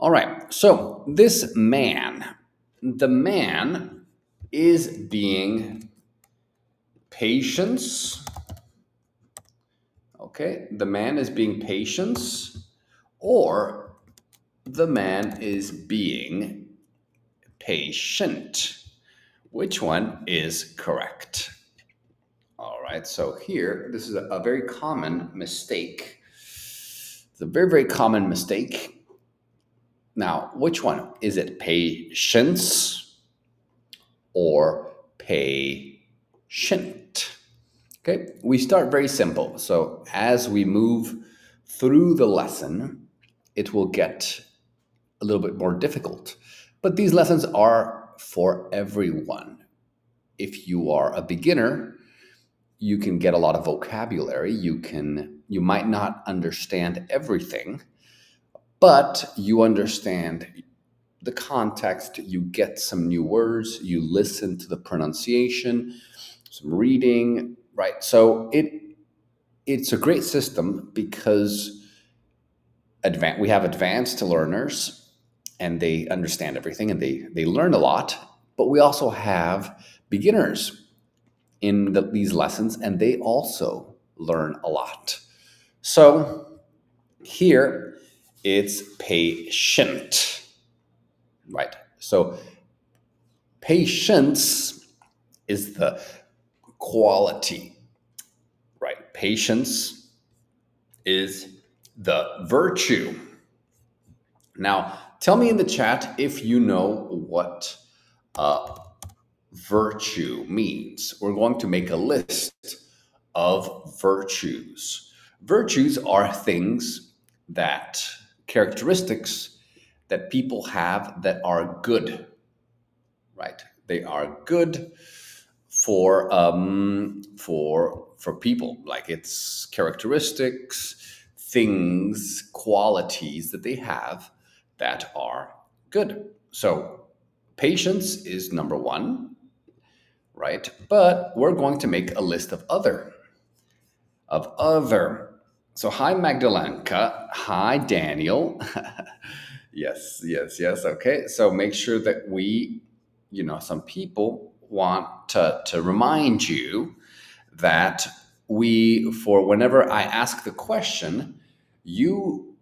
All right. So this man, the man is being patience. Okay. The man is being patience, or the man is being patient. Which one is correct? All right. So here, this is a, a very common mistake. It's a very, very common mistake now, which one? Is it patience or patient? Okay, we start very simple. So as we move through the lesson, it will get a little bit more difficult. But these lessons are for everyone. If you are a beginner, you can get a lot of vocabulary. You can you might not understand everything, but you understand the context, you get some new words, you listen to the pronunciation, some reading, right? So it it's a great system because advan- we have advanced learners and they understand everything and they they learn a lot, but we also have beginners in the, these lessons and they also learn a lot. So here it's patient, right? So patience is the quality, right? Patience is the virtue. Now, tell me in the chat if you know what uh, virtue means. We're going to make a list of virtues. Virtues are things that characteristics that people have that are good, right? They are good for um, for for people. Like it's characteristics, things, qualities that they have that are good. So patience is number one, right? But we're going to make a list of other of other so hi Magdalenka. Hi Daniel. yes, yes, yes. Okay. So make sure that we, you know, some people want to, to remind you that we, for whenever I ask the question, you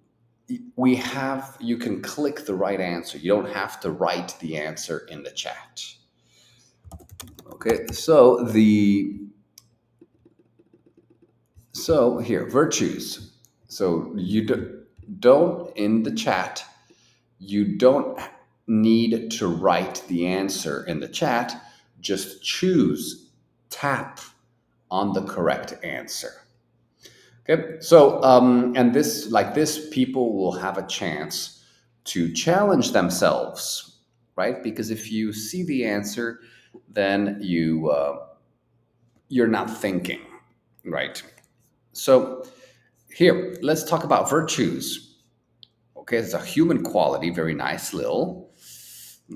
we have you can click the right answer. You don't have to write the answer in the chat. Okay, so the so here, virtues. So you do, don't, in the chat, you don't need to write the answer in the chat. Just choose, tap on the correct answer. Okay, so, um, and this, like this, people will have a chance to challenge themselves, right? Because if you see the answer, then you, uh, you're not thinking, right? So here, let's talk about virtues. Okay, it's a human quality, very nice, Lil.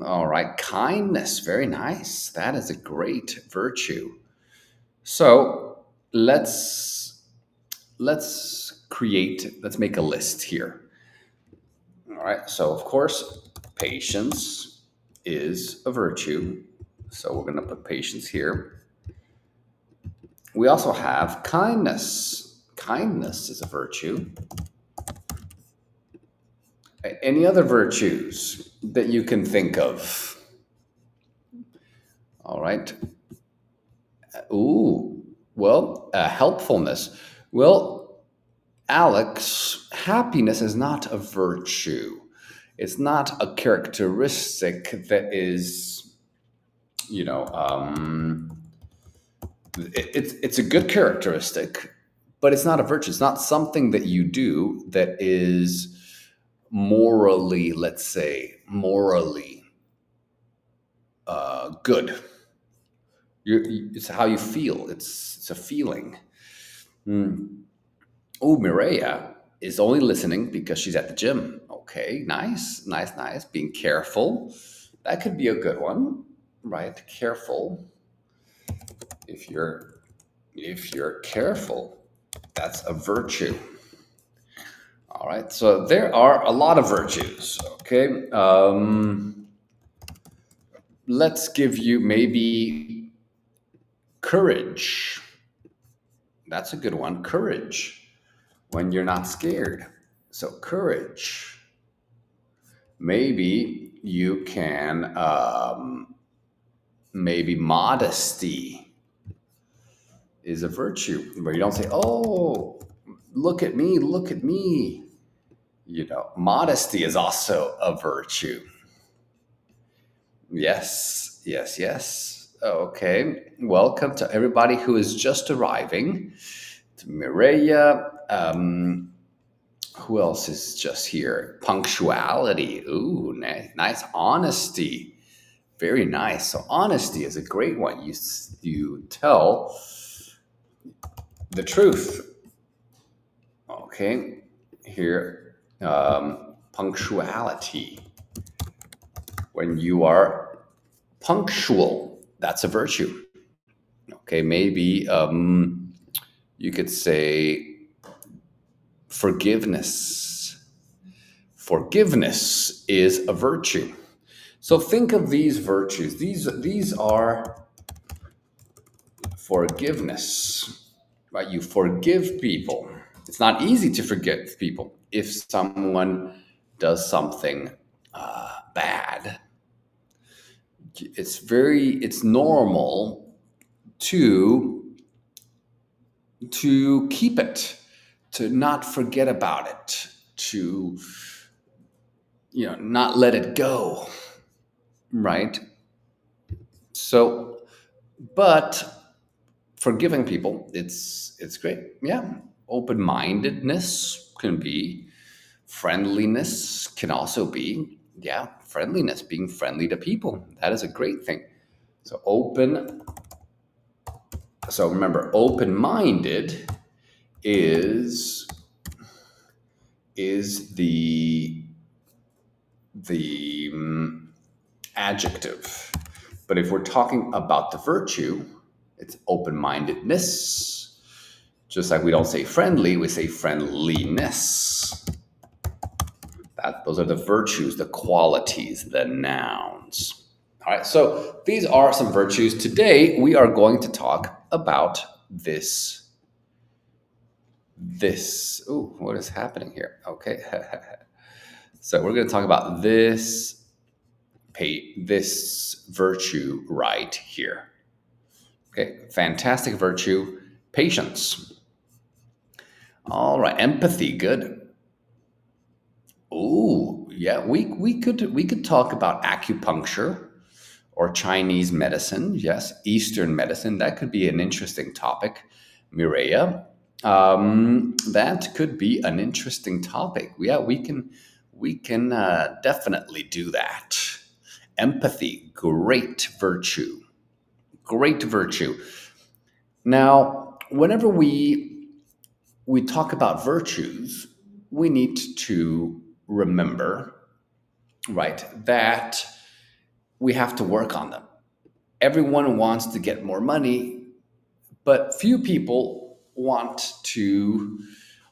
All right, kindness, very nice. That is a great virtue. So let's let's create, let's make a list here. All right, so of course, patience is a virtue. So we're gonna put patience here. We also have kindness. Kindness is a virtue. Any other virtues that you can think of? All right. Ooh, well, uh, helpfulness. Well, Alex, happiness is not a virtue. It's not a characteristic that is, you know, um, it's it's a good characteristic, but it's not a virtue. It's not something that you do that is morally, let's say, morally uh, good. You're, it's how you feel. It's it's a feeling. Mm. Oh, Mireya is only listening because she's at the gym. Okay, nice, nice, nice. Being careful. That could be a good one, right? Careful if you're if you're careful, that's a virtue. All right. So there are a lot of virtues. Okay. Um, let's give you maybe courage. That's a good one. Courage when you're not scared. So, courage. Maybe you can, um, maybe modesty is a virtue where you don't say, oh, look at me, look at me. You know, modesty is also a virtue. Yes, yes, yes. Okay. Welcome to everybody who is just arriving. To Mireya. Um, who else is just here? Punctuality. Ooh, nice. nice. Honesty. Very nice. So honesty is a great one. You you tell the truth. Okay. Here, um, punctuality when you are punctual. That's a virtue. Okay, maybe um, you could say forgiveness. Forgiveness is a virtue. So think of these virtues. These these are forgiveness. Right? You forgive people. It's not easy to forgive people if someone does something uh, bad it's very it's normal to to keep it to not forget about it to you know not let it go right so but forgiving people it's it's great yeah open-mindedness can be friendliness can also be yeah friendliness, being friendly to people. That is a great thing. So open. So remember, open-minded is is the the um, adjective. But if we're talking about the virtue, it's open-mindedness. Just like we don't say friendly, we say friendliness. That, those are the virtues, the qualities, the nouns. All right, so these are some virtues. Today, we are going to talk about this. This. Ooh, what is happening here? Okay. so we're going to talk about this pay this virtue right here. Okay, fantastic virtue. Patience. All right, empathy, good. Oh, yeah, we we could we could talk about acupuncture or Chinese medicine. Yes, Eastern medicine. That could be an interesting topic, Mireya. Um, that could be an interesting topic. Yeah, we can we can uh, definitely do that. Empathy, great virtue, great virtue. Now, whenever we we talk about virtues, we need to remember, right, that we have to work on them. Everyone wants to get more money, but few people want to,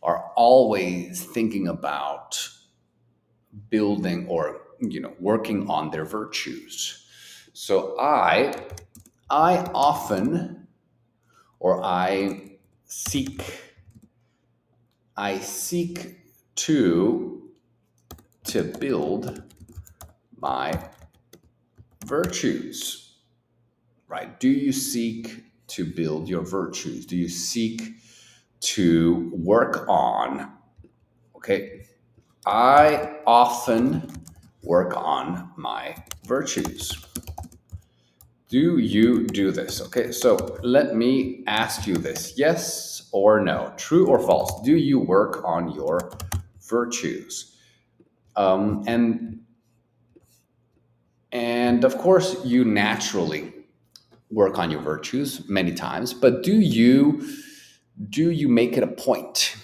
are always thinking about building or you know working on their virtues so i i often or i seek i seek to to build my virtues, right? Do you seek to build your virtues? Do you seek to work on? Okay, I often work on my virtues. Do you do this? Okay, so let me ask you this yes or no, true or false. Do you work on your virtues? Um, and and of course, you naturally work on your virtues many times, but do you do you make it a point?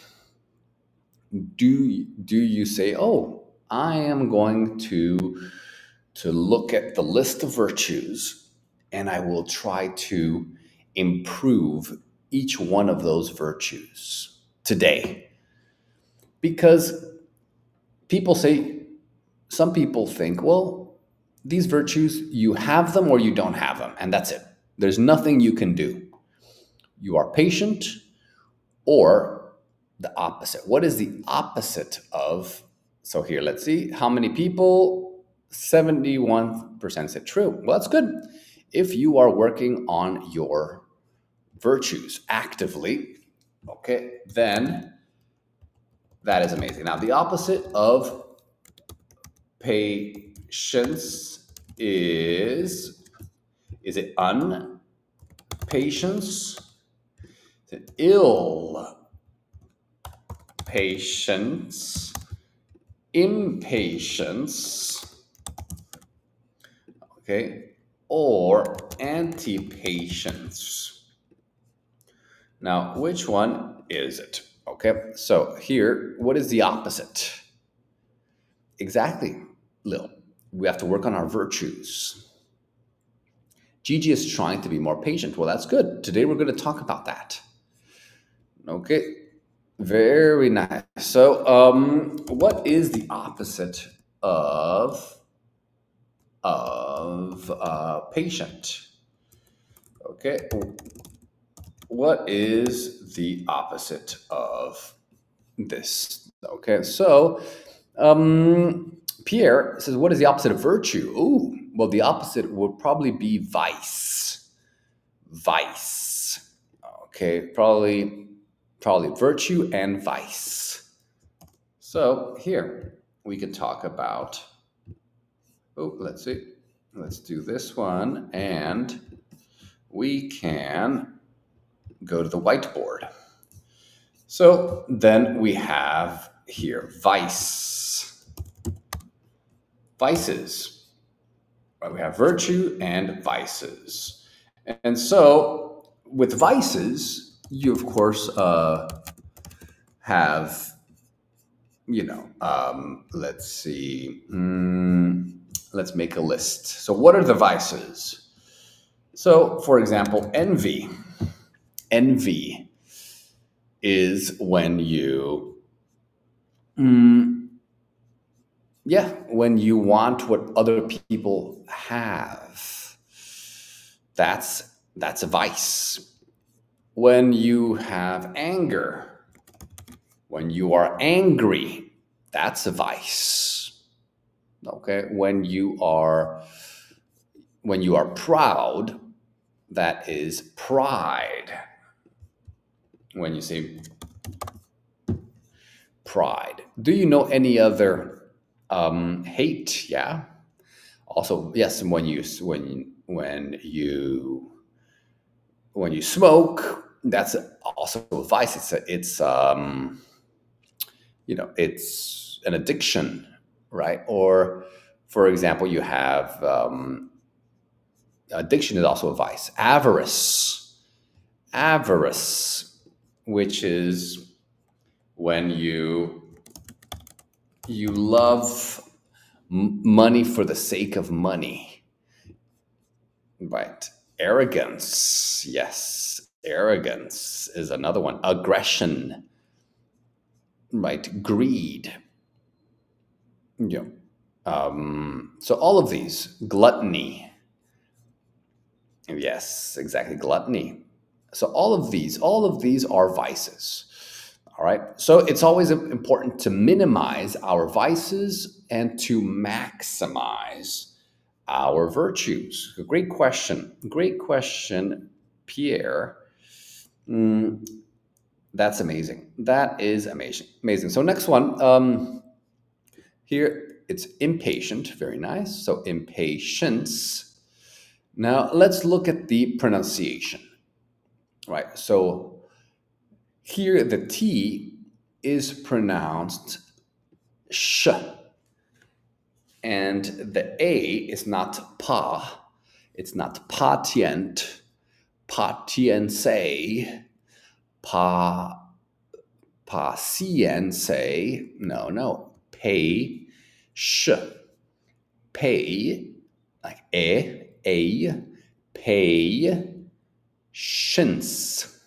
Do do you say, "Oh, I am going to to look at the list of virtues and I will try to improve each one of those virtues today." Because people say, some people think, well, these virtues, you have them or you don't have them, and that's it. There's nothing you can do. You are patient or the opposite. What is the opposite of? So here, let's see how many people. 71% said true. Well, that's good. If you are working on your virtues actively, okay, then that is amazing. Now, the opposite of patience is is it unpatience? Is it ill patience? Impatience? Okay, or anti-patience? Now, which one is it? Okay, so here, what is the opposite? Exactly, Lil. We have to work on our virtues. Gigi is trying to be more patient. Well, that's good. Today we're going to talk about that. Okay, very nice. So, um, what is the opposite of of uh, patient? Okay, what is the opposite of this? Okay, so um, Pierre says, What is the opposite of virtue? Oh, well, the opposite would probably be vice. Vice. Okay, probably, probably virtue and vice. So here we could talk about. Oh, let's see. Let's do this one, and we can go to the whiteboard. So then we have here vice. Vices. Right, we have virtue and vices. And so with vices, you of course uh, have, you know, um, let's see, mm, let's make a list. So what are the vices? So, for example, envy. Envy is when you mm, yeah when you want what other people have. That's that's a vice. When you have anger. When you are angry that's a vice okay when you are when you are proud that is pride when you say pride. Do you know any other um, hate? Yeah. Also, yes. When you when when you when you smoke, that's also a vice. It's a, it's um, you know it's an addiction, right? Or for example, you have um, addiction is also a vice. Avarice, avarice which is when you you love m- money for the sake of money. Right. Arrogance. Yes. Arrogance is another one. Aggression. Right. Greed yeah um, so all of these gluttony yes exactly gluttony so all of these, all of these are vices. All right. So it's always important to minimize our vices and to maximize our virtues. Great question. Great question, Pierre. Mm, that's amazing. That is amazing. Amazing. So next one. Um, here it's impatient. Very nice. So impatience. Now let's look at the pronunciation right? So here the T is pronounced sh, and the A is not pa, it's not patient, patience, pa, patience, no, no, pay, sh, pay, like e, a, pay, patience.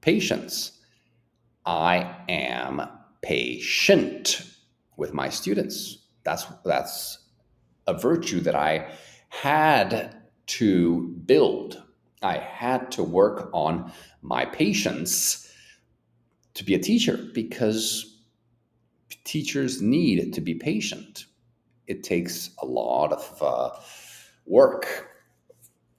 Patience. I am patient. with my students. That's that's a virtue that I had to build. I had to work on my patience to be a teacher because teachers need to be patient. It takes a lot of uh, work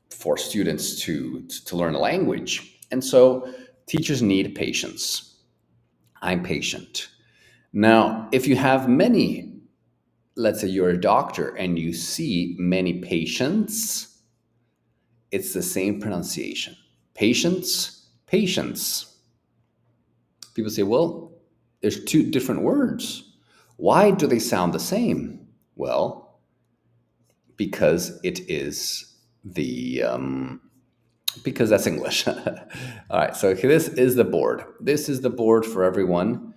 for students to, to learn a language. And so teachers need patience. I'm patient. Now, if you have many, let's say you're a doctor and you see many patients, it's the same pronunciation. Patience, patience. People say, well, there's two different words. Why do they sound the same? Well, because it is the um, because that's English. All right, so this is the board. This is the board for everyone.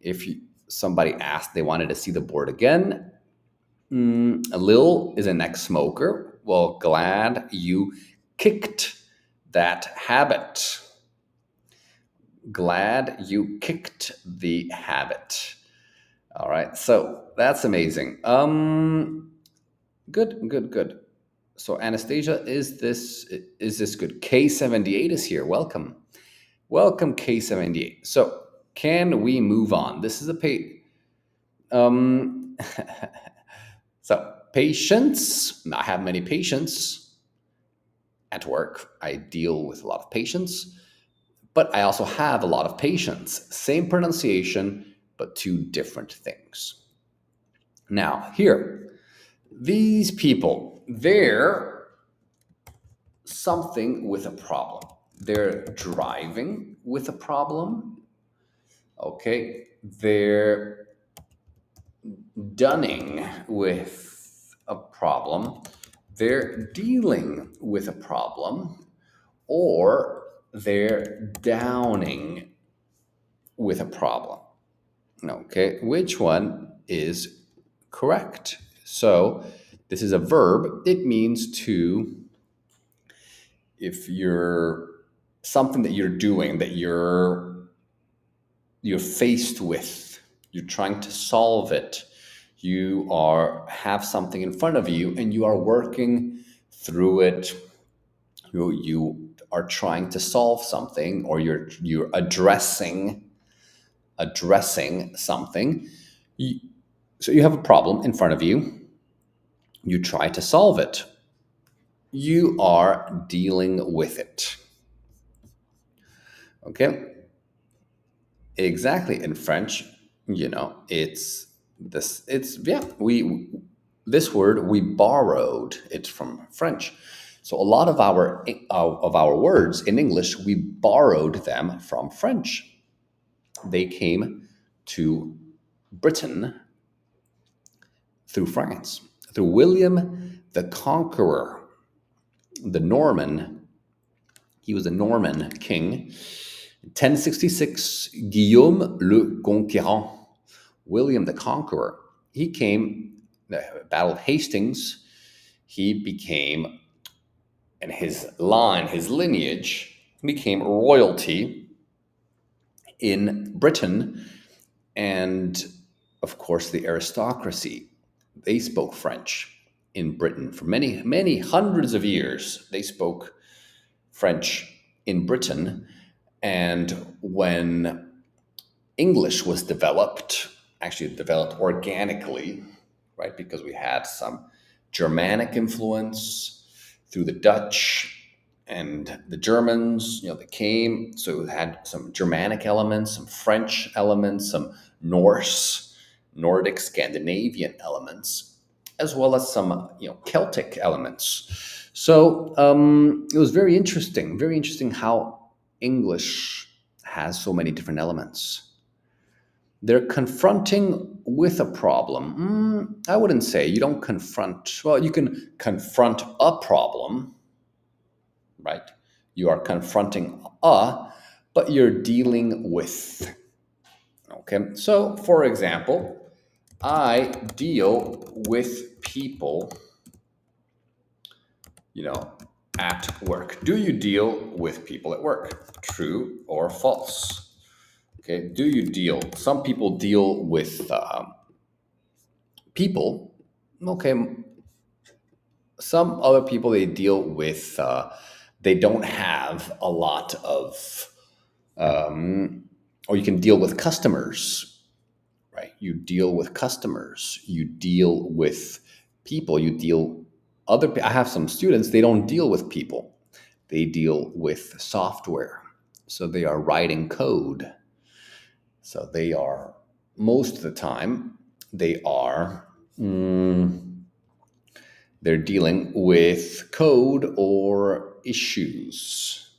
If you, somebody asked, they wanted to see the board again. Mm, Lil is an ex-smoker. Well, glad you kicked that habit. Glad you kicked the habit. All right, so that's amazing. Um, good, good, good. So Anastasia, is this is this good? K78 is here. Welcome. Welcome, K78. So can we move on? This is a pay. Um, so patients. I have many patients at work. I deal with a lot of patients, but I also have a lot of patients. Same pronunciation, but two different things. Now, here, these people they're something with a problem. They're driving with a problem. Okay. They're dunning with a problem. They're dealing with a problem. Or they're downing with a problem. Okay. Which one is correct? So, this is a verb. It means to, if you're something that you're doing that you're you're faced with, you're trying to solve it. You are have something in front of you and you are working through it. You, you are trying to solve something or you're you're addressing addressing something. You, so you have a problem in front of you you try to solve it. You are dealing with it. Okay? Exactly. In French, you know, it's this, it's, yeah, we, this word, we borrowed it from French. So a lot of our uh, of our words in English, we borrowed them from French. They came to Britain through France through William the Conqueror, the Norman. He was a Norman king. 1066, Guillaume le Conquérant, William the Conqueror. He came, uh, the Battle of Hastings, he became, and his line, his lineage, became royalty in Britain and, of course, the aristocracy they spoke French in Britain for many, many hundreds of years. They spoke French in Britain. And when English was developed, actually developed organically, right? Because we had some Germanic influence through the Dutch and the Germans, you know, they came. So it had some Germanic elements, some French elements, some Norse Nordic Scandinavian elements, as well as some you know Celtic elements. So um, it was very interesting, very interesting how English has so many different elements. They're confronting with a problem. Mm, I wouldn't say you don't confront. Well, you can confront a problem, right? You are confronting a, but you're dealing with. Okay, so for example, I deal with people, you know, at work. Do you deal with people at work? True or false? Okay. Do you deal? Some people deal with um, people, okay, some other people they deal with, uh, they don't have a lot of, um, or you can deal with customers, right? You deal with customers, you deal with people, you deal other. I have some students, they don't deal with people, they deal with software. So they are writing code. So they are, most of the time, they are. Mm, they're dealing with code or issues.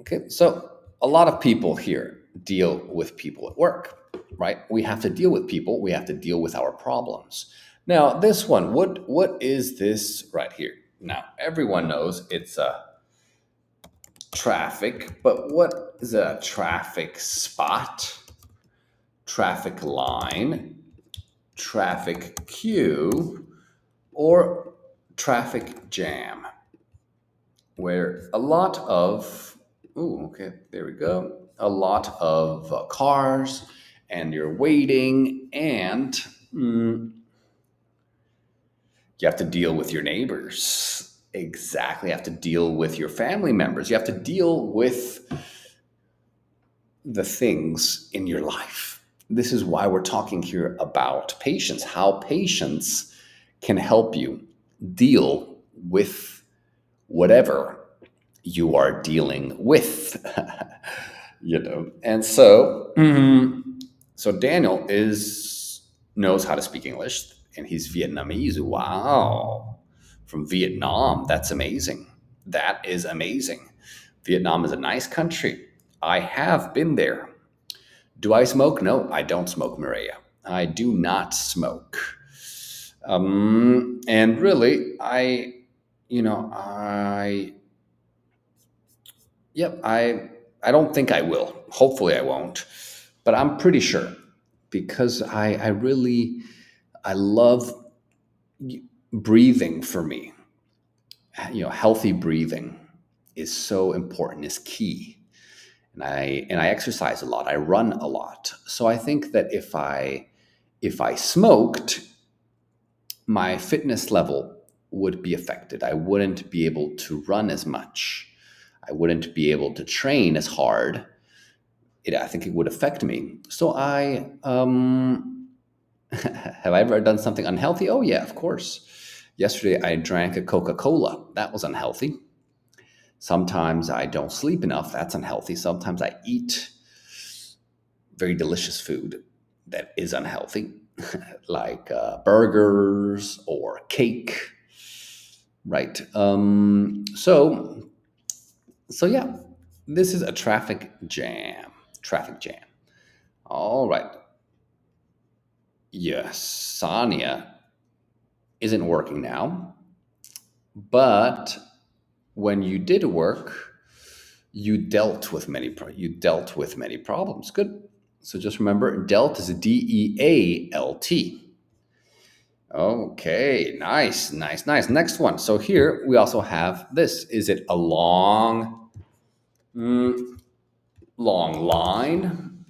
Okay, so a lot of people here deal with people at work, right? We have to deal with people, we have to deal with our problems. Now, this one, what what is this right here? Now, everyone knows it's a traffic, but what is a traffic spot? Traffic line, traffic queue, or traffic jam, where a lot of, oh, okay, there we go, a lot of uh, cars, and you're waiting, and mm, you have to deal with your neighbors. Exactly. Have to deal with your family members. You have to deal with the things in your life. This is why we're talking here about patience, how patience can help you deal with whatever you are dealing with you know and so mm, so daniel is knows how to speak english and he's vietnamese wow from vietnam. That's amazing. That is amazing. Vietnam is a nice country. I have been there. Do i smoke? No i don't smoke maria. I do not smoke. Um, and really, I, you know, I, yep, I, I don't think I will. Hopefully, I won't, but I'm pretty sure because I, I really, I love breathing for me. You know, healthy breathing is so important, is key. And I and I exercise a lot. I run a lot. So I think that if I if I smoked, my fitness level would be affected. I wouldn't be able to run as much. I wouldn't be able to train as hard. It, I think it would affect me. So I um, have I ever done something unhealthy? Oh yeah, of course. Yesterday I drank a Coca Cola. That was unhealthy. Sometimes I don't sleep enough. That's unhealthy. Sometimes I eat very delicious food that is unhealthy. like uh, burgers or cake, right? Um, so, so yeah, this is a traffic jam. Traffic jam. All right. Yes, Sania isn't working now, but when you did work, you dealt with many you dealt with many problems. Good. So just remember, DEALT is D E A L T. Okay, nice, nice, nice. Next one. So here we also have this. Is it a long, mm, long line,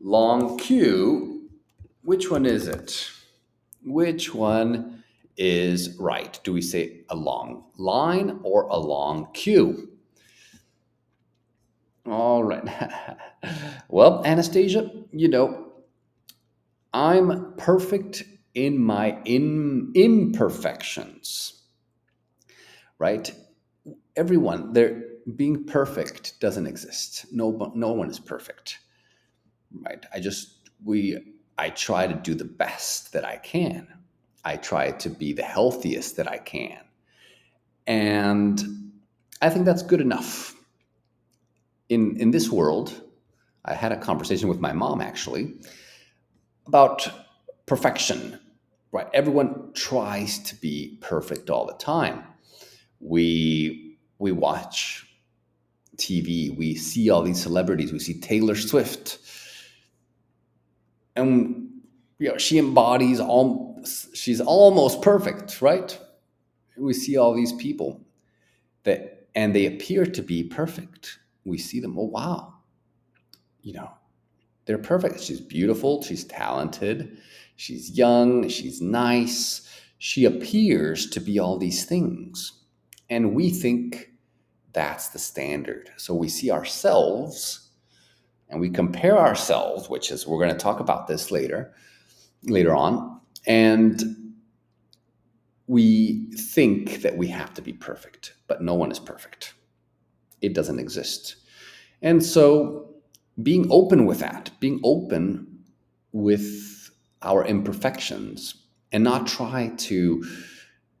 long queue? Which one is it? Which one is right? Do we say a long line or a long queue? All right. well, Anastasia, you know, I'm perfect in my in, imperfections. Right? Everyone, there being perfect doesn't exist. No no one is perfect. Right? I just we I try to do the best that I can. I try to be the healthiest that I can. And I think that's good enough in in this world, I had a conversation with my mom actually about perfection. Right, everyone tries to be perfect all the time. We we watch TV, we see all these celebrities, we see Taylor Swift, and you know she embodies all. She's almost perfect, right? We see all these people that, and they appear to be perfect we see them, oh, wow, you know, they're perfect. She's beautiful. She's talented. she's young, she's nice, she appears to be all these things. And we think that's the standard. So we see ourselves and we compare ourselves, which is we're going to talk about this later later on, and we think that we have to be perfect, but no one is perfect. It doesn't exist. And so being open with that, being open with our imperfections and not try to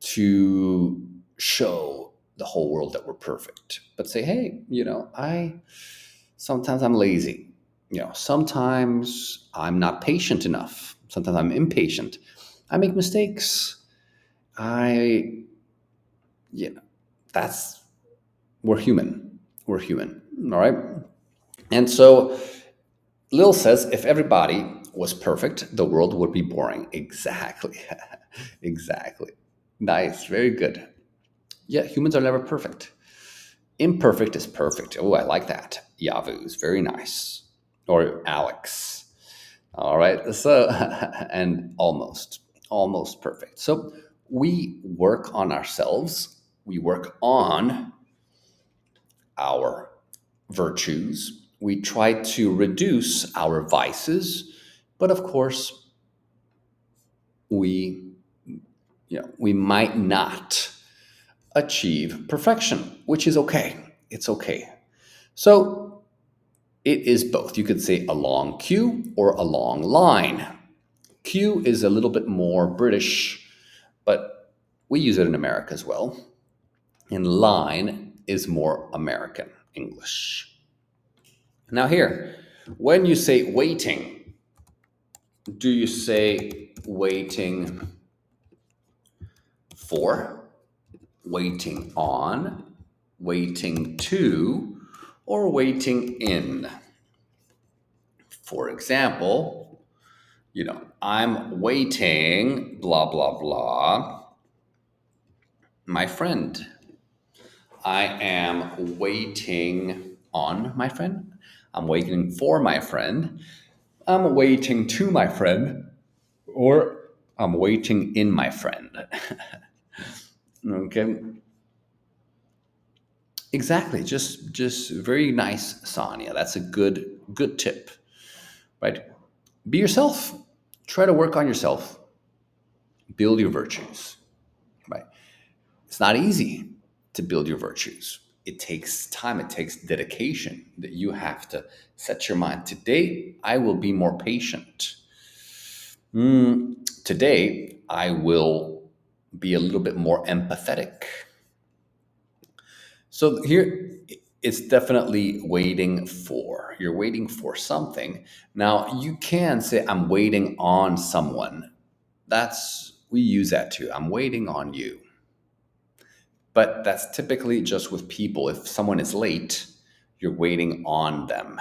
to show the whole world that we're perfect, but say, hey, you know, I sometimes I'm lazy. You know, sometimes I'm not patient enough. Sometimes I'm impatient. I make mistakes. I, know, that's, we're human. We're human. All right. And so Lil says if everybody was perfect, the world would be boring. Exactly. exactly. Nice. Very good. Yeah, humans are never perfect. Imperfect is perfect. Oh, I like that. Yavuz, very nice. Or Alex. All right. So, and almost, almost perfect. So we work on ourselves. We work on our virtues. We try to reduce our vices. But of course, we, you know, we might not achieve perfection, which is okay. It's okay. So it is both. You could say a long queue or a long line. Queue is a little bit more British, but we use it in America as well. And line is more American English. Now, here, when you say waiting, do you say waiting for? Waiting on, waiting to, or waiting in. For example, you know, I'm waiting, blah, blah, blah, my friend. I am waiting on my friend. I'm waiting for my friend. I'm waiting to my friend. Or I'm waiting in my friend. Okay. Exactly. Just just very nice, Sonia. That's a good good tip. Right? Be yourself. Try to work on yourself. Build your virtues. Right? It's not easy to build your virtues. It takes time, it takes dedication that you have to set your mind. Today, I will be more patient. Mm, today, I will be a little bit more empathetic. So here it's definitely waiting for. You're waiting for something. Now you can say, I'm waiting on someone. That's, we use that too. I'm waiting on you. But that's typically just with people. If someone is late, you're waiting on them.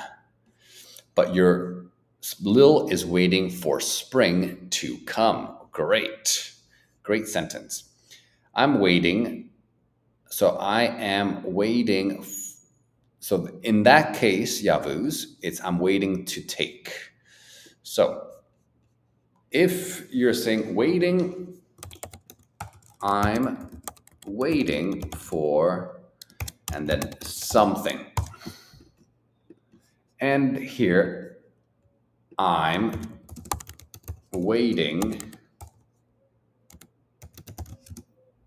But your Lil is waiting for spring to come. Great. Great sentence. I'm waiting. So I am waiting. So in that case, Yavuz, it's I'm waiting to take. So if you're saying waiting, I'm waiting for, and then something. And here, I'm waiting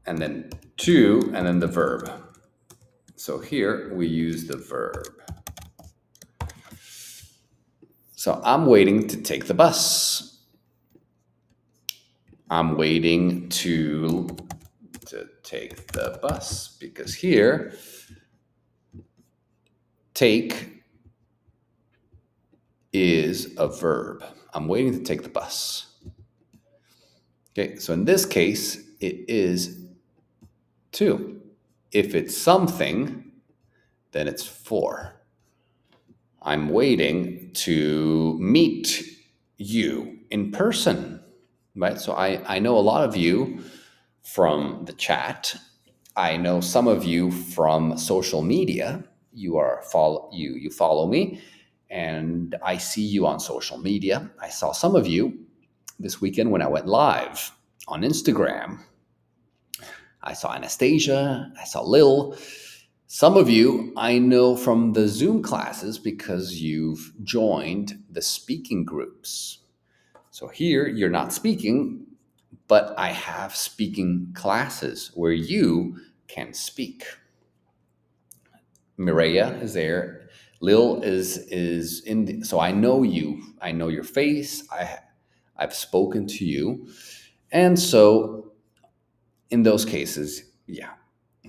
and then to, and then the verb. So here we use the verb. So I'm waiting to take the bus. I'm waiting to, to take the bus because here, take is a verb. I'm waiting to take the bus. Okay, so in this case, it is To, if it's something, then it's for. I'm waiting to meet you in person, right? So I, I know a lot of you from the chat. I know some of you from social media. You are follow you you follow me, and I see you on social media. I saw some of you this weekend when I went live on Instagram. I saw Anastasia, I saw Lil. Some of you I know from the Zoom classes because you've joined the speaking groups. So here you're not speaking, but I have speaking classes where you can speak. Mireya is there. Lil is is in. The, so I know you. I know your face. I I've spoken to you, and so in those cases, yeah.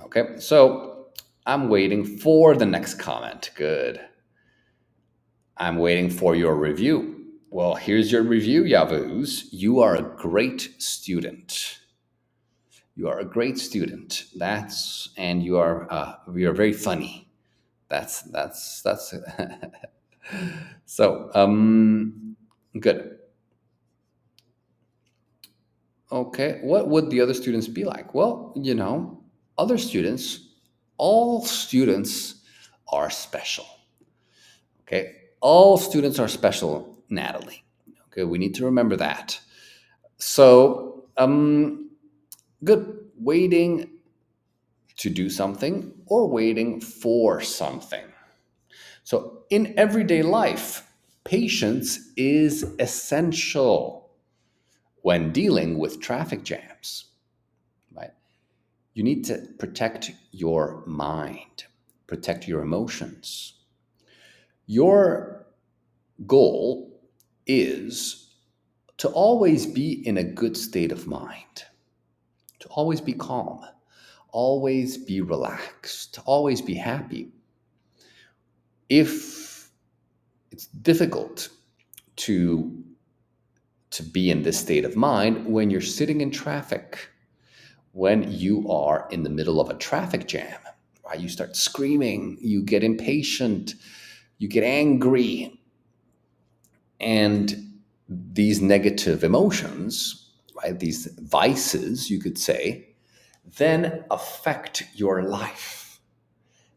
Okay. So I'm waiting for the next comment. Good. I'm waiting for your review. Well, here's your review, Yavuz. You are a great student. You are a great student. That's and you are uh, you are very funny. That's that's that's so um good. Okay, what would the other students be like? Well, you know, other students, all students are special. Okay, all students are special Natalie. Okay, we need to remember that. So, um, good. Waiting to do something or waiting for something. So, in everyday life, patience is essential when dealing with traffic jams. Right? You need to protect your mind, protect your emotions. Your goal is to always be in a good state of mind, to always be calm, always be relaxed, always be happy. If it's difficult to to be in this state of mind when you're sitting in traffic, when you are in the middle of a traffic jam, right? You start screaming, you get impatient, you get angry, and these negative emotions, right, these vices, you could say, then affect your life.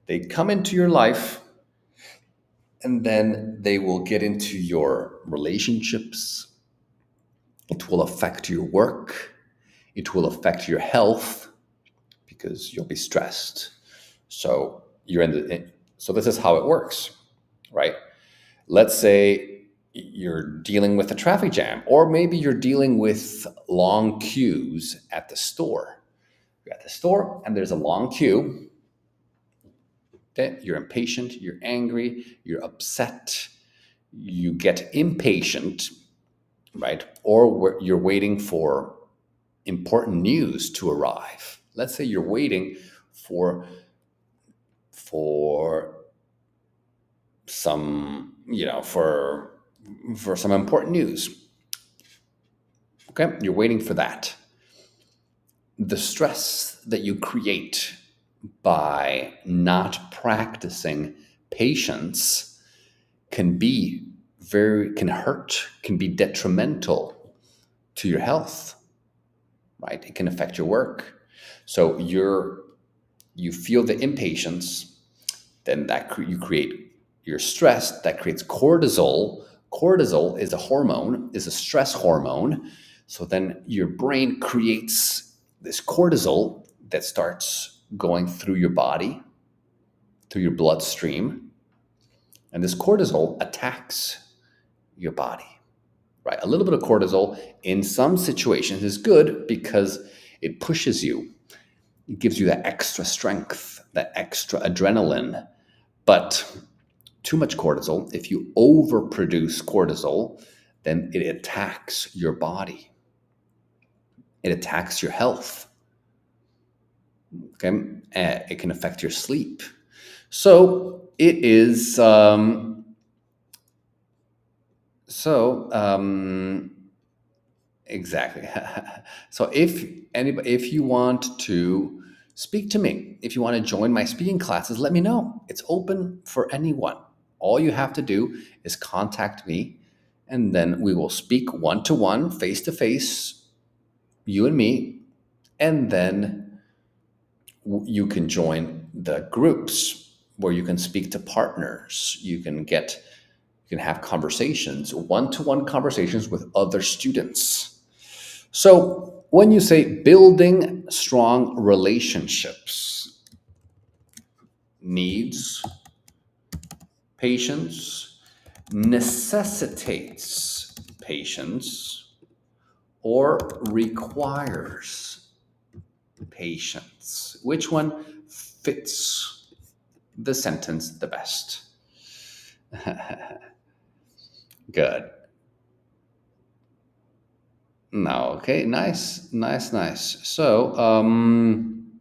They come into your life and then they will get into your relationships. It will affect your work. It will affect your health because you'll be stressed. So you're in the so this is how it works, right? Let's say you're dealing with a traffic jam, or maybe you're dealing with long queues at the store. You're at the store and there's a long queue. You're impatient, you're angry, you're upset, you get impatient, right? Or you're waiting for important news to arrive. Let's say you're waiting for for some, you know, for for some important news. Okay, you're waiting for that. The stress that you create by not practicing patience can be very, can hurt, can be detrimental to your health, right? It can affect your work. So you're, you feel the impatience, then that you create, you're stressed, that creates cortisol, cortisol is a hormone, is a stress hormone. So then your brain creates this cortisol that starts going through your body, through your bloodstream. And this cortisol attacks your body, right? A little bit of cortisol in some situations is good because it pushes you, it gives you that extra strength, that extra adrenaline. But too much cortisol, if you overproduce cortisol, then it attacks your body. It attacks your health. Okay, uh, it can affect your sleep. So it is. Um, so um, exactly. so if anybody, if you want to speak to me, if you want to join my speaking classes, let me know. It's open for anyone. All you have to do is contact me, and then we will speak one to one, face to face, you and me, and then you can join the groups where you can speak to partners. You can get Can have conversations, one to one conversations with other students. So, when you say building strong relationships, needs patience, necessitates patience, or requires patience. Which one fits the sentence the best? Good. No, okay, nice, nice, nice. So, um,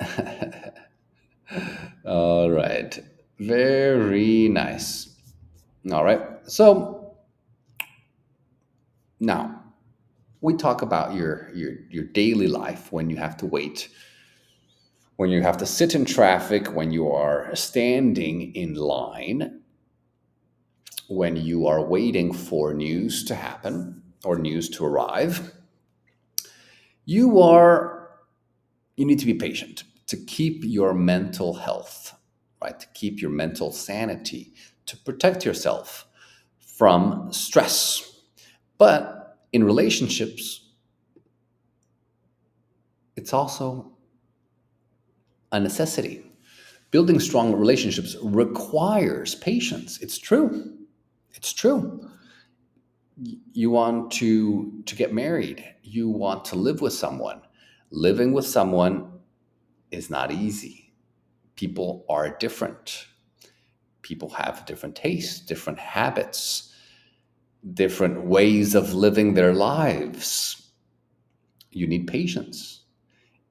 all right, very nice. All right, so now we talk about your your your daily life when you have to wait, when you have to sit in traffic, when you are standing in line when you are waiting for news to happen or news to arrive, you are you need to be patient to keep your mental health, right? To keep your mental sanity, to protect yourself from stress. But in relationships, it's also a necessity. Building strong relationships requires patience. It's true it's true. You want to to get married. You want to live with someone. Living with someone is not easy. People are different. People have different tastes, different habits, different ways of living their lives. You need patience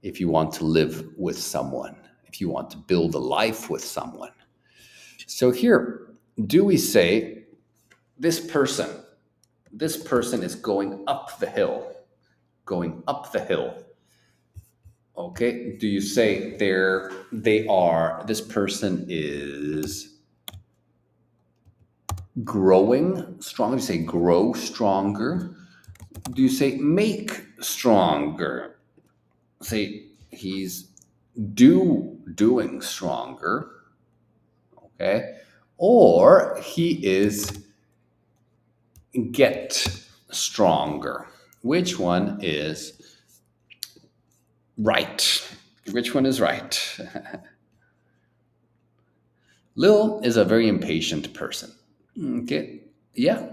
if you want to live with someone, if you want to build a life with someone. So here, do we say this person, this person is going up the hill, going up the hill. Okay, do you say they're they are this person is growing stronger? You say grow stronger? Do you say make stronger? Say he's do doing stronger. Okay, or he is get stronger. Which one is right? Which one is right? Lil is a very impatient person. Okay, yeah,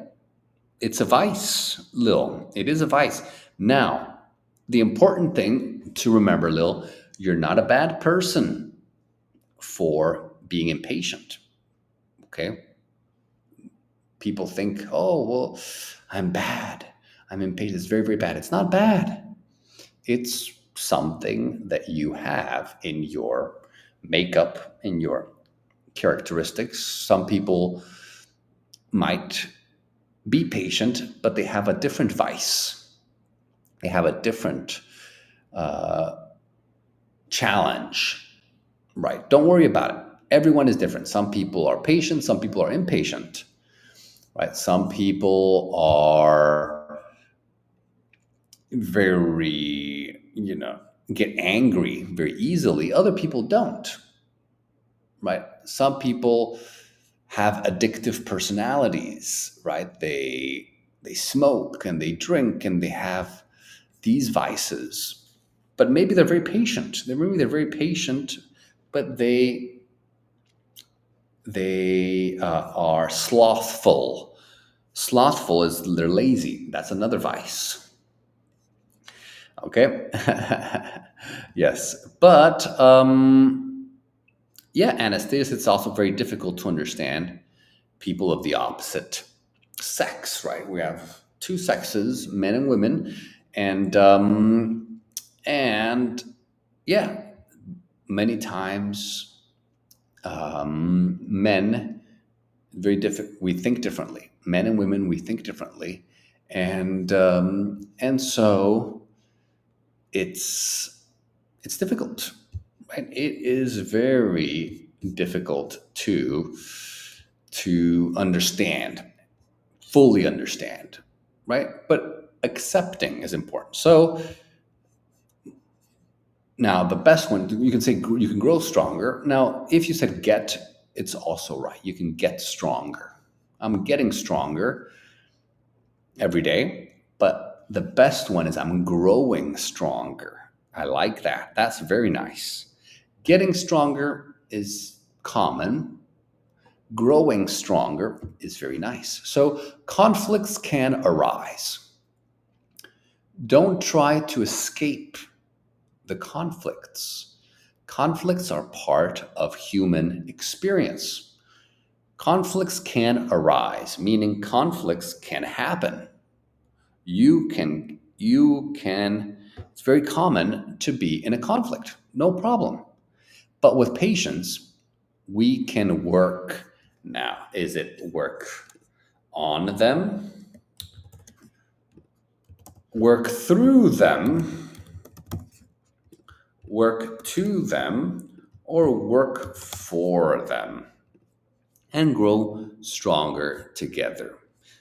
it's a vice, Lil. It is a vice. Now, the important thing to remember, Lil, you're not a bad person for being impatient. Okay, people think, oh, well, I'm bad. I'm impatient. It's very, very bad. It's not bad. It's something that you have in your makeup, in your characteristics. Some people might be patient, but they have a different vice. They have a different uh, challenge, right? Don't worry about it. Everyone is different. Some people are patient, some people are impatient right? Some people are very, you know, get angry very easily. Other people don't, right? Some people have addictive personalities, right? They they smoke and they drink and they have these vices, but maybe they're very patient. They maybe they're very patient, but they they uh, are slothful. Slothful is they're lazy. That's another vice. Okay. yes, but um, yeah, Anastasia. It's also very difficult to understand people of the opposite sex. Right? We have two sexes, men and women, and um, and yeah, many times um, men very different. We think differently. Men and women, we think differently, and um, and so it's it's difficult. Right? It is very difficult to to understand, fully understand, right? But accepting is important. So now the best one you can say you can grow stronger. Now, if you said get it's also right. You can get stronger. I'm getting stronger every day, but the best one is I'm growing stronger. I like that. That's very nice. Getting stronger is common. Growing stronger is very nice. So conflicts can arise. Don't try to escape the conflicts. Conflicts are part of human experience. Conflicts can arise, meaning conflicts can happen. You can you can it's very common to be in a conflict. No problem. But with patience, we can work now. Is it work on them? Work through them? Work to them? Or work for them? And grow stronger together.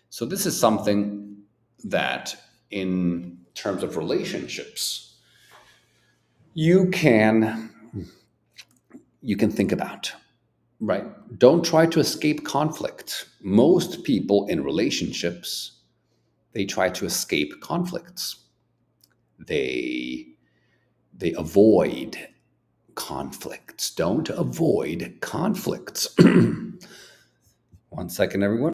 So, this is something that in terms of relationships you can you can think about right? Don't try to escape conflict. Most people in relationships they try to escape conflicts. They they avoid conflicts. Don't avoid conflicts one second everyone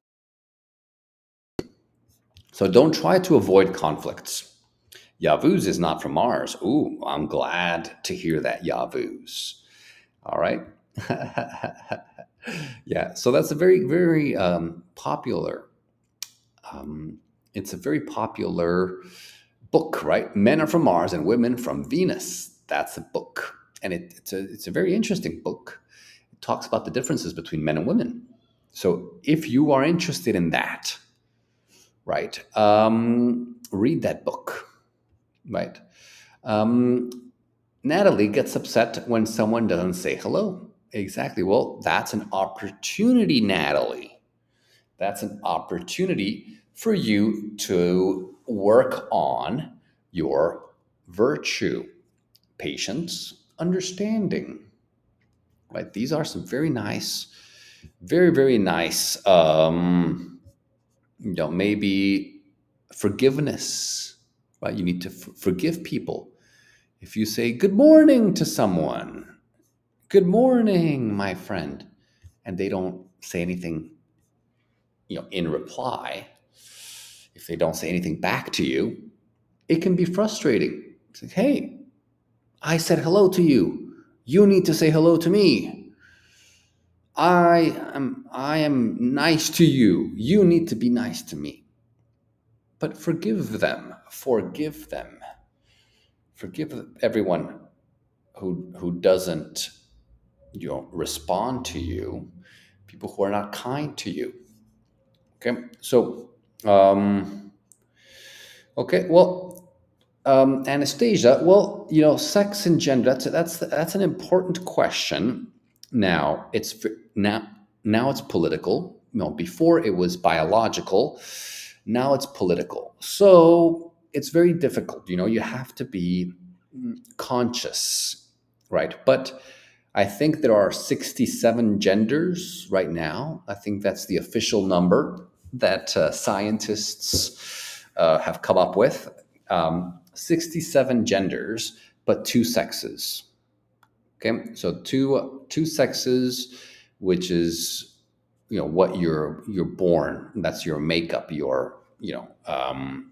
so don't try to avoid conflicts Yavuz is not from Mars. Ooh, I'm glad to hear that, Yavuz. All right. yeah, so that's a very, very um, popular. Um, it's a very popular book, right? Men are from Mars and women from Venus. That's a book, and it, it's a it's a very interesting book. It talks about the differences between men and women. So if you are interested in that, right, um, read that book Right. Um, Natalie gets upset when someone doesn't say hello. Exactly. Well, that's an opportunity, Natalie. That's an opportunity for you to work on your virtue, patience, understanding. Right? These are some very nice, very, very nice, um, you know, maybe forgiveness right? You need to f- forgive people. If you say good morning to someone, good morning, my friend, and they don't say anything, you know, in reply, if they don't say anything back to you, it can be frustrating. It's like, hey, I said hello to you. You need to say hello to me. I am I am nice to you. You need to be nice to me but forgive them. Forgive them. Forgive everyone who who doesn't you know respond to you, people who are not kind to you. Okay, so um, okay, well, um, Anastasia, well, you know, sex and gender that's that's that's an important question. Now it's now now it's political. You know, before it was biological now it's political. So it's very difficult. You know, you have to be conscious, right? But I think there are 67 genders right now. I think that's the official number that uh, scientists uh, have come up with. Um, 67 genders, but two sexes. Okay, so two two sexes, which is you know what you're you're born. That's your makeup your you know um,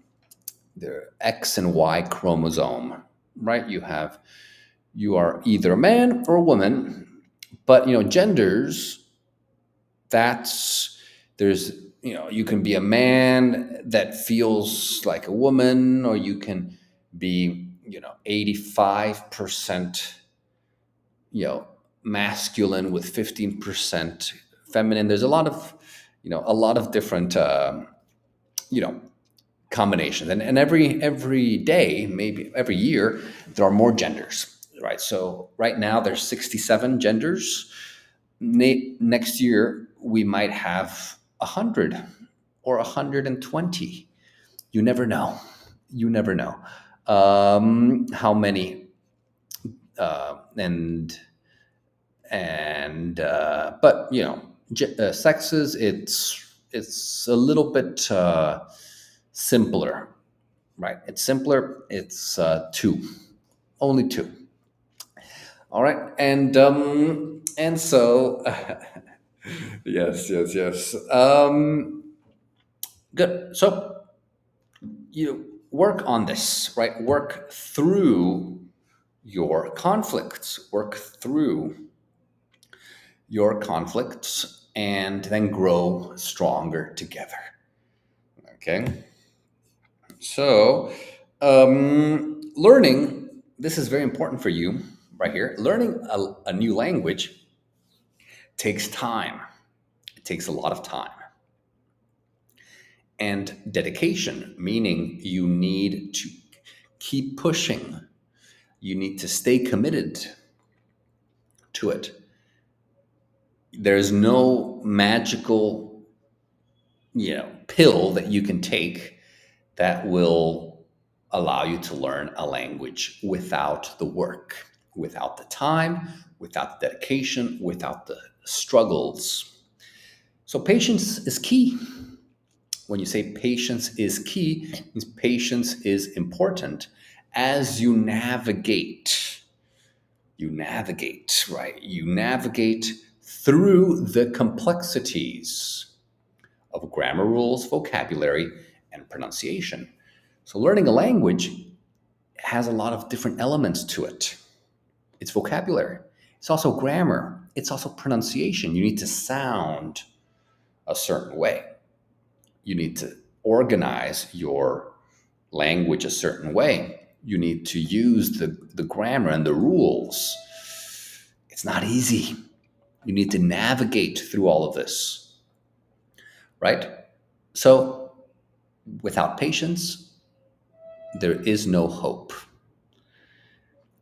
the x and y chromosome right? You have you are either a man or a woman but you know genders that's there's you know you can be a man that feels like a woman or you can be you know 85% you know masculine with 15% feminine. There's a lot of, you know, a lot of different, uh, you know, combinations. And, and every every day, maybe every year, there are more genders, right? So right now there's 67 genders. Ne- next year we might have 100 or 120. You never know. You never know um, how many. Uh, and and uh, but you know, ge- uh, sexes it's it's a little bit uh, simpler, right? It's simpler. It's uh, two, only two. All right, and um, and so yes, yes, yes. Um, good. So you work on this, right? Work through your conflicts. Work through your conflicts, and then grow stronger together. Okay. So, um, learning this is very important for you right here. Learning a, a new language takes time. It takes a lot of time and dedication, meaning you need to keep pushing. You need to stay committed to it. There's no magical, you know, pill that you can take that will allow you to learn a language without the work, without the time, without the dedication, without the struggles. So patience is key when you say patience is key, means patience is important as you navigate. You navigate, right? You navigate through the complexities of grammar rules, vocabulary, and pronunciation. So, learning a language has a lot of different elements to it. It's vocabulary, it's also grammar, it's also pronunciation. You need to sound a certain way you need to organize your language a certain way. You need to use the, the grammar and the rules. It's not easy. You need to navigate through all of this. Right? So, without patience, there is no hope.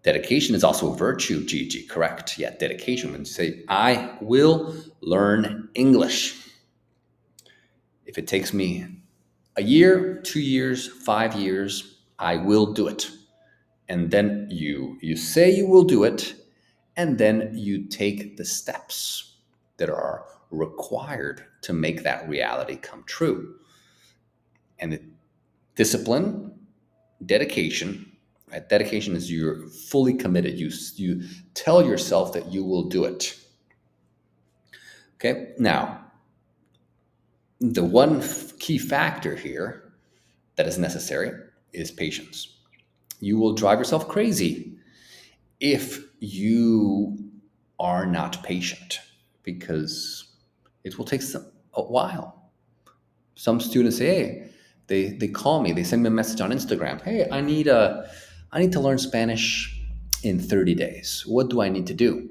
Dedication is also a virtue, Gigi, correct? Yeah, dedication. When you say, I will learn English if it takes me a year, two years, five years, I will do it. And then you you say you will do it, and then you take the steps that are required to make that reality come true. And discipline, dedication, right? dedication is you're fully committed. You you tell yourself that you will do it. Okay, now the one key factor here that is necessary is patience. You will drive yourself crazy if you are not patient because it will take a while. Some students say, hey, they, they call me, they send me a message on Instagram. Hey, I need a, I need to learn Spanish in 30 days. What do I need to do?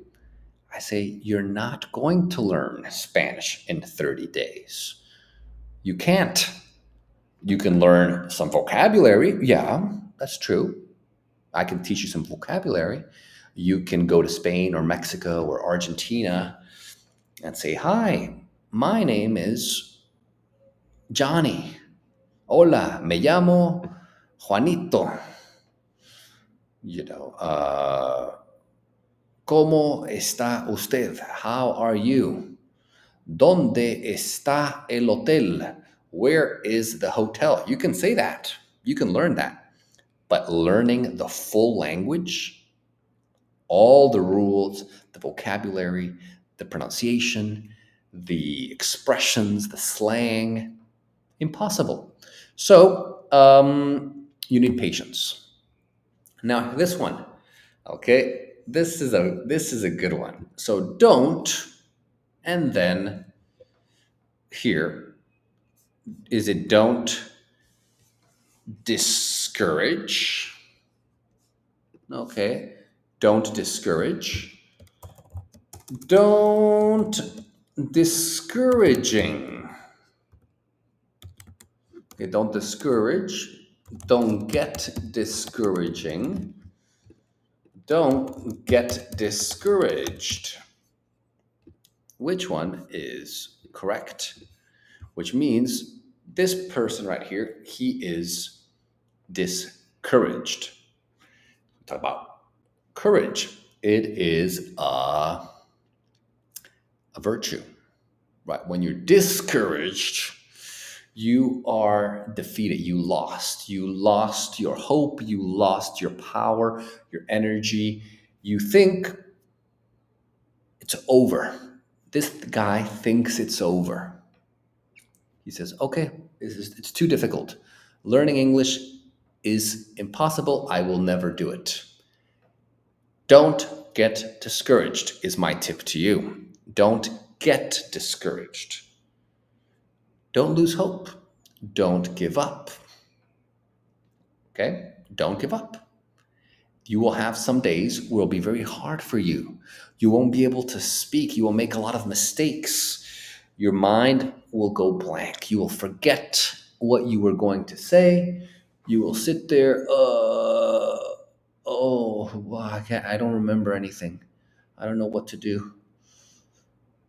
I say, you're not going to learn Spanish in 30 days you can't. You can learn some vocabulary. Yeah, that's true. I can teach you some vocabulary. You can go to Spain or Mexico or Argentina and say, Hi, my name is Johnny. Hola, me llamo Juanito. You know, uh, ¿Cómo está usted? How are you? ¿Dónde está el hotel? Where is the hotel? You can say that. You can learn that. But learning the full language, all the rules, the vocabulary, the pronunciation, the expressions, the slang, impossible. So um, you need patience. Now this one, okay, this is a this is a good one. So don't and then here is it don't discourage. Okay. Don't discourage. Don't discouraging. Okay, don't discourage. Don't get discouraging. Don't get discouraged which one is correct, which means this person right here, he is discouraged. Talk about courage. It is a a virtue, right? When you're discouraged, you are defeated. You lost. You lost your hope. You lost your power, your energy. You think it's over. This guy thinks it's over. He says, okay, is, it's too difficult. Learning English is impossible. I will never do it. Don't get discouraged, is my tip to you. Don't get discouraged. Don't lose hope. Don't give up. Okay? Don't give up. You will have some days will be very hard for you. You won't be able to speak. You will make a lot of mistakes. Your mind will go blank. You will forget what you were going to say. You will sit there, uh, oh, well, I, can't, I don't remember anything. I don't know what to do.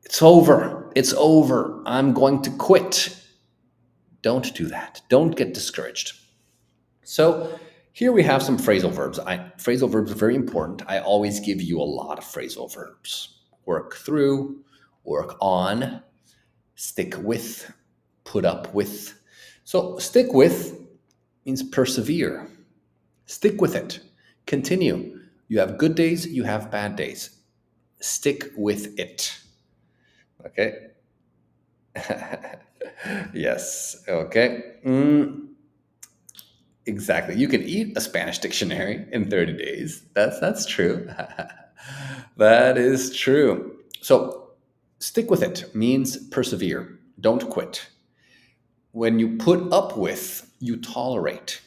It's over. It's over. I'm going to quit. Don't do that. Don't get discouraged. So, here we have some phrasal verbs. I, phrasal verbs are very important. I always give you a lot of phrasal verbs. Work through, work on, stick with, put up with. So, stick with means persevere. Stick with it. Continue. You have good days, you have bad days. Stick with it. Okay? yes. Okay. Mm, exactly. You can eat a Spanish dictionary in 30 days. That's that's true. that is true. So stick with it means persevere. Don't quit. When you put up with, you tolerate.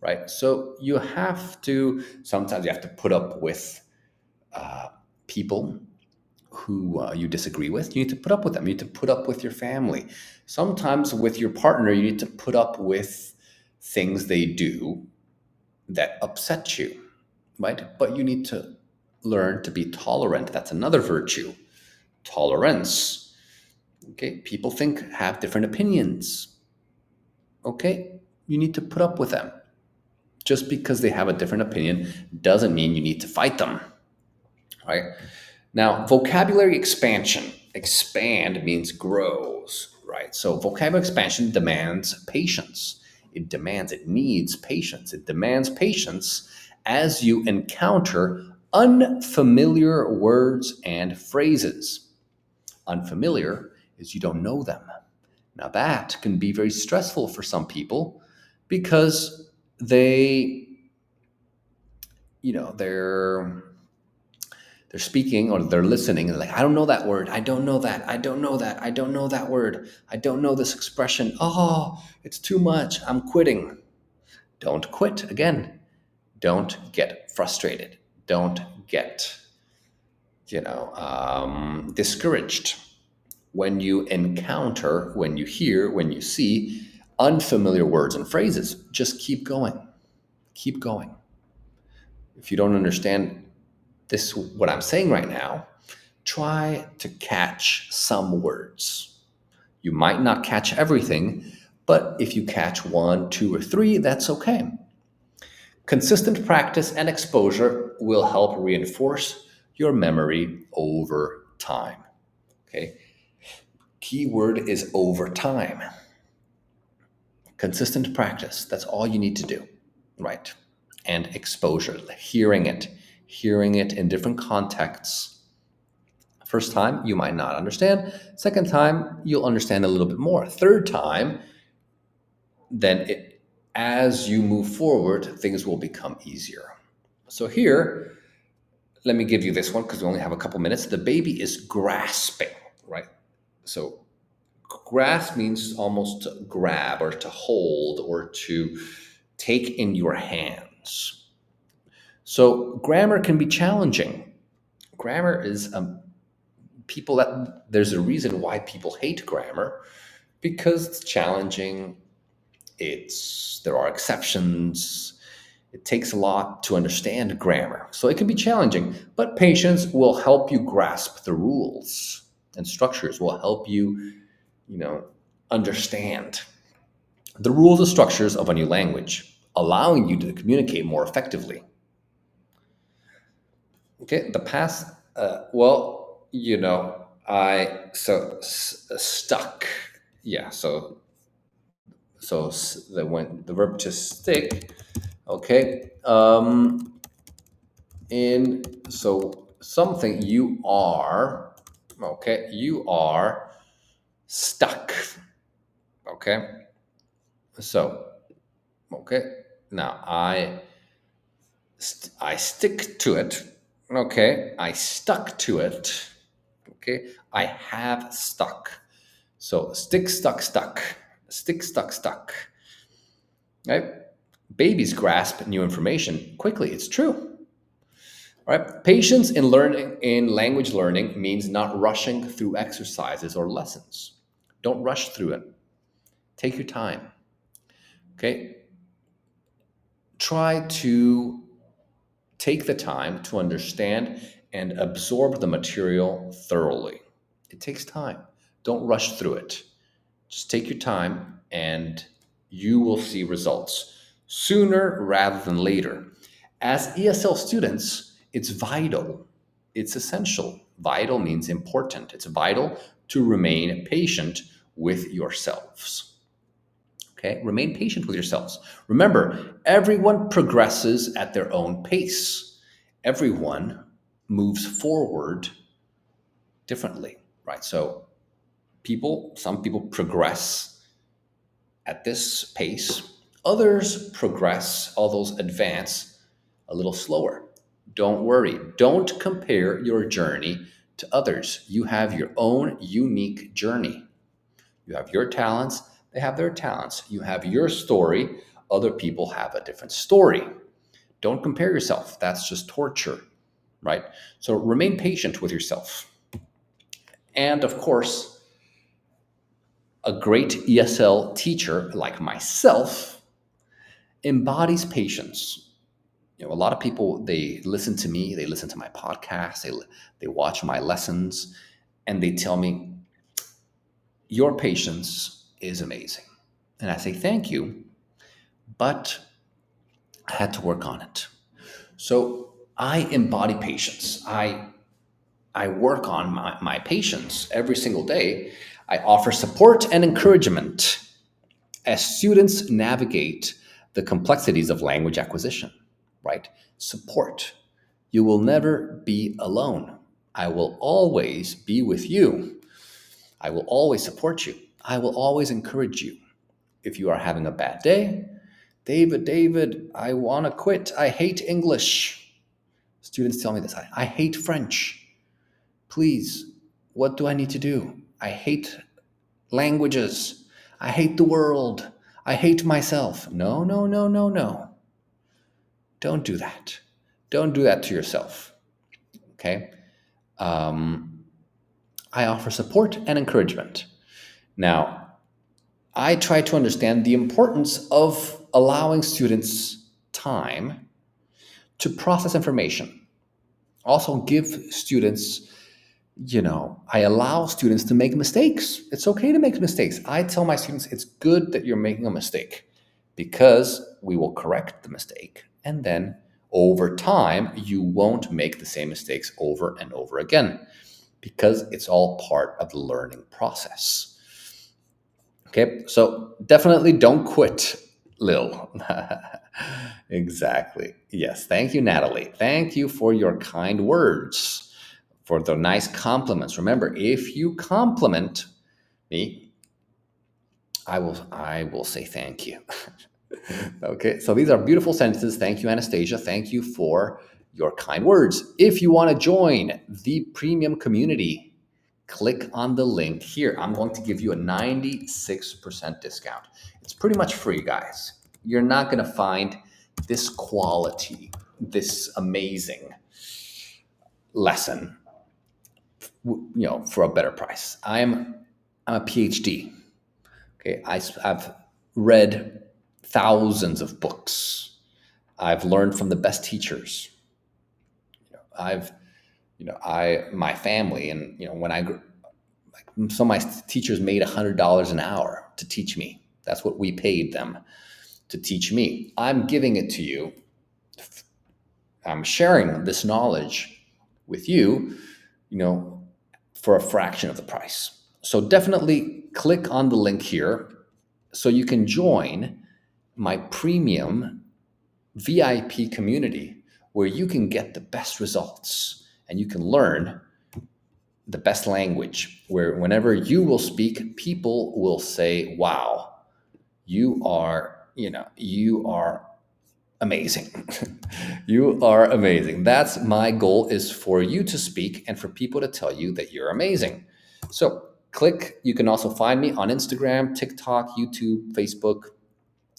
Right? So you have to sometimes you have to put up with uh, people who uh, you disagree with, you need to put up with them. You need to put up with your family. Sometimes with your partner, you need to put up with things they do that upset you, right? But you need to learn to be tolerant. That's another virtue. Tolerance. Okay, people think, have different opinions. Okay, you need to put up with them. Just because they have a different opinion doesn't mean you need to fight them, right? Now, vocabulary expansion. Expand means grows, right? So vocabulary expansion demands patience. It demands, it needs patience. It demands patience as you encounter unfamiliar words and phrases. Unfamiliar is you don't know them. Now, that can be very stressful for some people because they, you know, they're they're speaking or they're listening. And like i don't know that word. I don't know that. I don't know that. I don't know that word. I don't know this expression. Oh it's too much. I'm quitting. Don't quit again. Don't get frustrated. Don't get you know um, discouraged. When you encounter when you hear when you see unfamiliar words and phrases just keep going keep going if you don't understand this what I'm saying right now, try to catch some words. You might not catch everything, but if you catch one, two, or three, that's okay. Consistent practice and exposure will help reinforce your memory over time. Okay. Keyword is over time. Consistent practice. That's all you need to do. Right. And exposure, hearing it, hearing it in different contexts. First time, you might not understand. Second time, you'll understand a little bit more. Third time, then it, as you move forward, things will become easier. So here, let me give you this one because we only have a couple minutes. The baby is grasping, right? So grasp means almost to grab or to hold or to take in your hands. So grammar can be challenging. Grammar is um, people that there's a reason why people hate grammar because it's challenging. It's there are exceptions. It takes a lot to understand grammar. So it can be challenging, but patience will help you grasp the rules and structures will help you, you know, understand the rules and structures of a new language, allowing you to communicate more effectively. Okay, the past, uh, well, you know, I so s- stuck. Yeah. So so the when the verb to stick. Okay. Um. In so something you are. Okay. You are stuck. Okay. So okay. Now I st- I stick to it. Okay. I stuck to it. Okay. I have stuck. So stick, stuck, stuck. Stick, stuck, stuck. Right? Babies grasp new information quickly. It's true. All right? Patience in learning in language learning means not rushing through exercises or lessons. Don't rush through it. Take your time. Okay? Try to take the time to understand and absorb the material thoroughly. It takes time. Don't rush through it. Just take your time and you will see results sooner rather than later. As ESL students, it's vital, it's essential. Vital means important. It's vital to remain patient with yourselves. Okay, remain patient with yourselves. Remember, everyone progresses at their own pace. Everyone moves forward differently, right? So, people, some people progress at this pace, others progress, all those advance a little slower. Don't worry. Don't compare your journey to others. You have your own unique journey. You have your talents, they have their talents. You have your story, other people have a different story. Don't compare yourself. That's just torture, right? So remain patient with yourself. And of course, a great ESL teacher like myself embodies patience. You know, a lot of people they listen to me, they listen to my podcast, they they watch my lessons, and they tell me your patience is amazing. And I say thank you, but I had to work on it. So I embody patience. I I work on my, my patience every single day. I offer support and encouragement as students navigate the complexities of language acquisition, right? Support. You will never be alone. I will always be with you. I will always support you. I will always encourage you. If you are having a bad day, David, David, I want to quit. I hate English. Students tell me this. I, I hate French. Please, what do I need to do? I hate languages. I hate the world. I hate myself. No, no, no, no, no. Don't do that. Don't do that to yourself. Okay? Um, I offer support and encouragement. Now, I try to understand the importance of allowing students time to process information. Also, give students you know, I allow students to make mistakes. It's okay to make mistakes. I tell my students it's good that you're making a mistake because we will correct the mistake. And then over time, you won't make the same mistakes over and over again because it's all part of the learning process. Okay, so definitely don't quit, Lil. exactly. Yes. Thank you, Natalie. Thank you for your kind words for the nice compliments. Remember, if you compliment me, I will I will say thank you. okay, so these are beautiful sentences. Thank you, Anastasia. Thank you for your kind words. If you want to join the premium community, click on the link here. I'm going to give you a 96% discount. It's pretty much free, guys. You're not going to find this quality, this amazing lesson you know, for a better price. I'm I'm a PhD. Okay, I, I've read thousands of books. I've learned from the best teachers. You know, I've, you know, I my family and you know when I grew, like some of my teachers made hundred dollars an hour to teach me. That's what we paid them to teach me. I'm giving it to you. I'm sharing this knowledge with you. You know, for a fraction of the price. So definitely click on the link here so you can join my premium VIP community where you can get the best results and you can learn the best language where whenever you will speak people will say wow you are you know you are amazing. You are amazing. That's my goal is for you to speak and for people to tell you that you're amazing. So click. You can also find me on instagram tiktok youtube facebook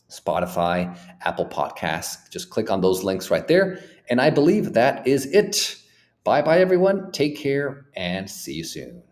spotify apple podcasts. Just click on those links right there. And i believe that is it. Bye bye everyone. Take care and see you soon